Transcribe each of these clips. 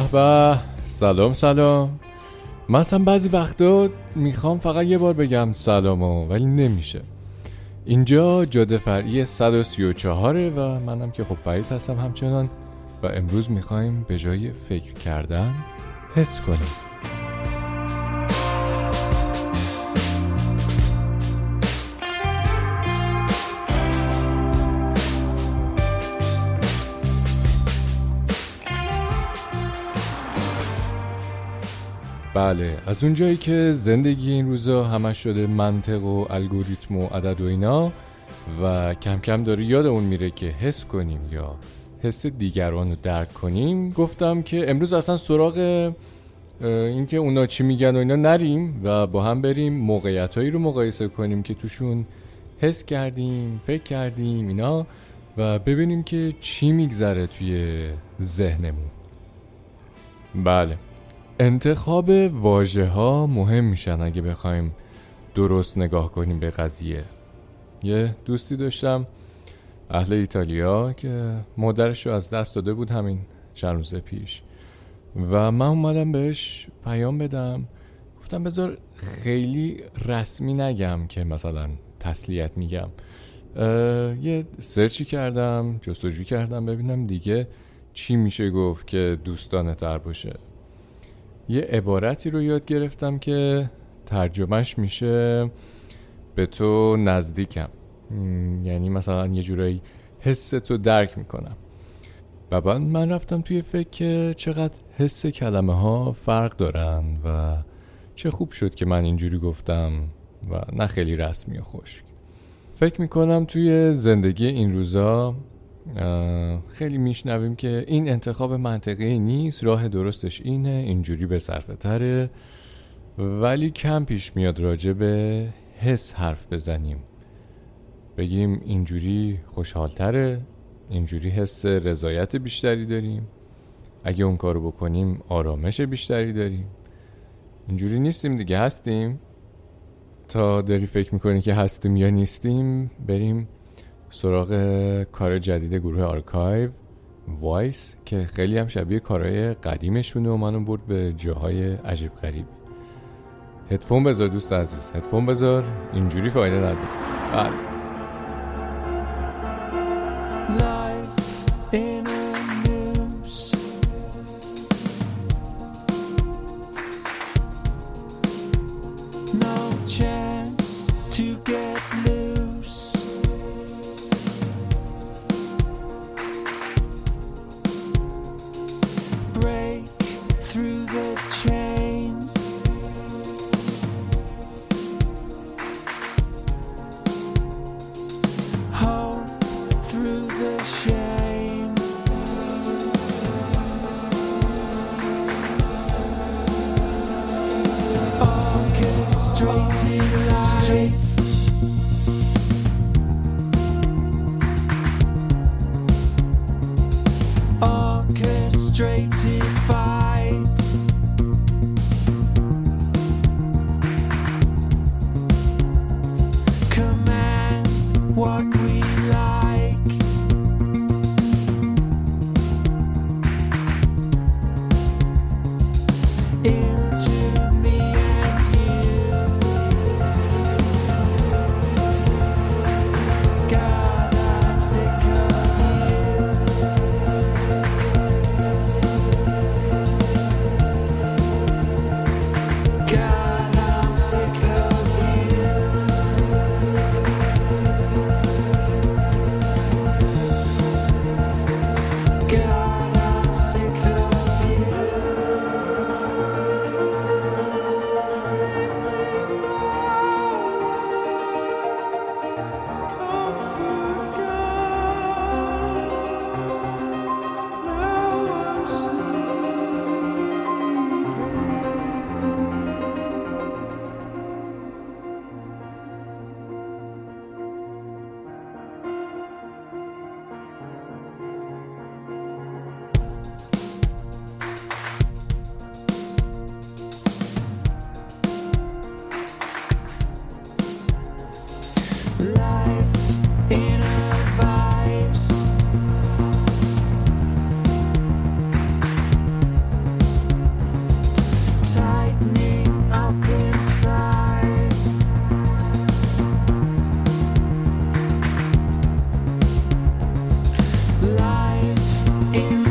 به به. سلام سلام. من اصلا بعضی وقتا می‌خوام فقط یه بار بگم سلامو ولی نمیشه. اینجا جاده فرعی 134 و منم که خب فرید هستم همچنان و امروز می‌خوایم به جای فکر کردن حس کنیم. بله از اونجایی که زندگی این روزا همش شده منطق و الگوریتم و عدد و اینا و کم کم داره یادمون میره که حس کنیم یا حس دیگران رو درک کنیم گفتم که امروز اصلا سراغ اینکه اونا چی میگن و اینا نریم و با هم بریم موقعیت هایی رو مقایسه کنیم که توشون حس کردیم فکر کردیم اینا و ببینیم که چی میگذره توی ذهنمون. بله. انتخاب واژه ها مهم میشن اگه بخوایم درست نگاه کنیم به قضیه. یه دوستی داشتم اهل ایتالیا که مادرش رو از دست داده بود همین چند روز پیش. و من اومدم بهش پیام بدم. گفتم بذار خیلی رسمی نگم که مثلا تسلیت میگم. یه سرچی کردم جستجو کردم ببینم دیگه چی میشه گفت که دوستانه تر باشه. یه عبارتی رو یاد گرفتم که ترجمهش میشه به تو نزدیکم. یعنی مثلا یه جورایی حس تو درک می‌کنم. و بعد من رفتم توی فکر که چقدر حس کلمه ها فرق دارن و چه خوب شد که من اینجوری گفتم و نه خیلی رسمی و خشک. فکر می‌کنم توی زندگی این روزا خیلی میشنویم که این انتخاب منطقی نیست راه درستش اینه اینجوری به صرفه تره. ولی کم پیش میاد راجع به حس حرف بزنیم. بگیم اینجوری خوشحالتره اینجوری حس رضایت بیشتری داریم. اگه اون کارو بکنیم آرامش بیشتری داریم. اینجوری نیستیم دیگه هستیم. تا داری فکر می‌کنی که هستیم یا نیستیم بریم سراغ کار جدید گروه آرکایو وایس که خیلی هم شبیه کارهای قدیمشونه و منو برد به جاهای عجیب غریبی هدفون بذار دوست عزیز هدفون بذار اینجوری فایده نداره. بله. in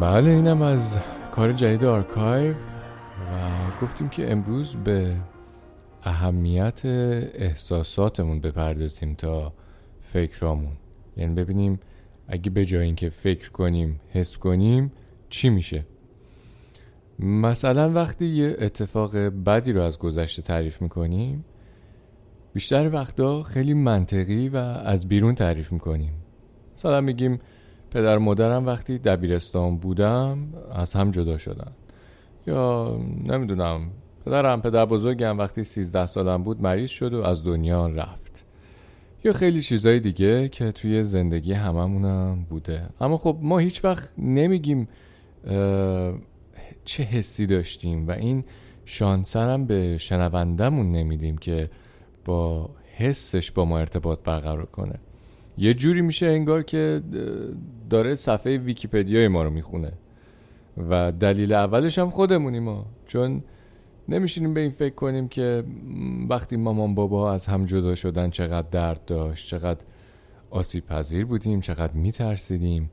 بله اینم از کار جدید آرکایو و گفتیم که امروز به اهمیت احساساتمون بپردازیم تا فکرامون. یعنی ببینیم اگه به جای اینکه فکر کنیم حس کنیم چی میشه؟ مثلا وقتی یه اتفاق بدی رو از گذشته تعریف می‌کنیم بیشتر وقتا خیلی منطقی و از بیرون تعریف می‌کنیم. مثلا میگیم پدر مادرم وقتی دبیرستان بودم از هم جدا شدن. یا نمی‌دونم پدرم پدر بزرگم وقتی 13 سالم بود مریض شد و از دنیا رفت. یا خیلی چیزای دیگه که توی زندگی هممونم بوده. اما خب ما هیچ وقت نمیگیم چه حسی داشتیم و این شانسرم به شنوندمون نمیدیم که با حسش با ما ارتباط برقرار کنه. یه جوری میشه انگار که داره صفحه ویکیپدیای ما رو می‌خونه. و دلیل اولش هم خودمونیم ما. چون نمیشینیم به این فکر کنیم که وقتی مامان بابا از هم جدا شدن چقدر درد داشت چقدر آسیب پذیر بودیم چقدر میترسیدیم.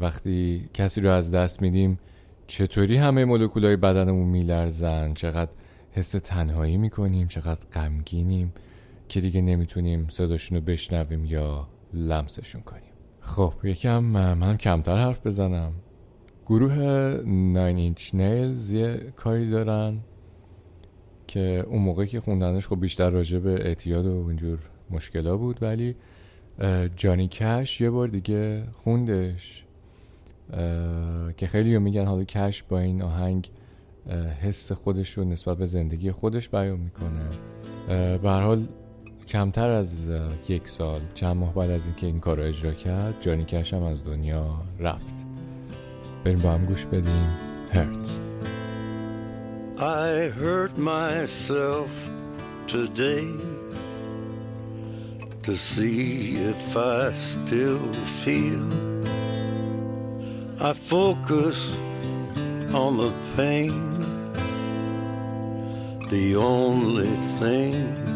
وقتی کسی رو از دست میدیم چطوری همه مولکولای بدنمون میلرزن؟ چقدر حس تنهایی می‌کنیم؟ چقدر غمگینیم؟ که دیگه نمی‌تونیم صداشون رو بشنویم یا لمسشون کنیم. خب یکم من کمتر حرف بزنم. گروه ناین اینچ نیلز یه کاری دارن که اون موقع که خوندنش خب بیشتر راجع به اعتیاد و اینجور مشکلا بود ولی جانی کش یه بار دیگه خوندش که خیلی میگن حالا کش با این آهنگ حس خودش رو نسبت به زندگی خودش بیان می‌کنه. به حال کمتر از یک سال چند ماه بعد از اینکه این کار رو اجرا کرد جانی کش هم از دنیا رفت. بریم با هم گوش بدیم. هرت I hurt myself today to see if I still feel. I focus on the pain. The only thing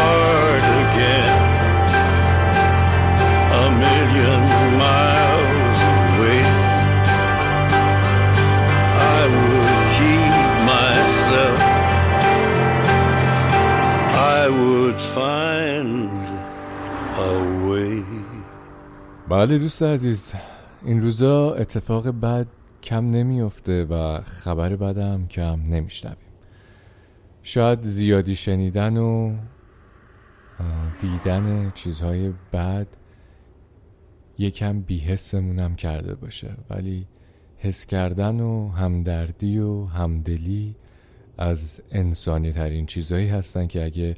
بله دوست عزیز این روزا اتفاق بد کم نمیافته و خبر بدم کم نمیشنویم. شاید زیادی شنیدن و دیدن چیزهای بد یکم بیحسمونم کرده باشه. ولی حس کردن و همدردی و همدلی از انسانی ترین چیزهایی هستن که اگه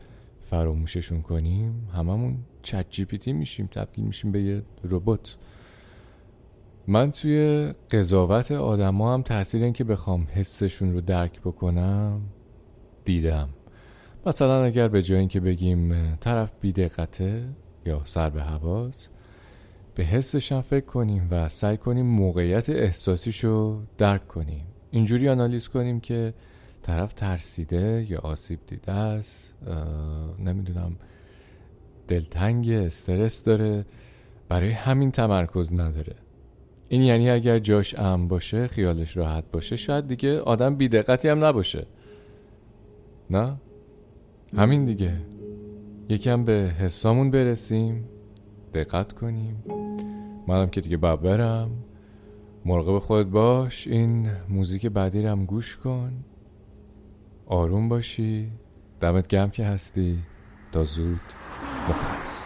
فراموششون کنیم هممون چت جی پی تی میشیم تبدیل میشیم به یه ربات. من توی قضاوت آدما هم تاثیر این که بخوام حسشون رو درک بکنم دیدم. مثلا اگر به جای اینکه بگیم طرف بیدقته یا سر به حواس به حسش هم فکر کنیم و سعی کنیم موقعیت احساسیشو درک کنیم. اینجوری آنالیز کنیم که طرف ترسیده یا آسیب دیده است؟ نمی‌دونم. دلتنگ استرس داره. برای همین تمرکز نداره. این یعنی اگر جاش امن باشه خیالش راحت باشه شاید دیگه آدم بیدقتی هم نباشه. نه؟ همین دیگه. یکم به حسامون برسیم. دقت کنیم. منم که دیگه باید برم مراقب خودت باش. این موزیک بعدی رو هم گوش کن. آروم باشی. دمت گرم که هستی. تا زود. مخلص.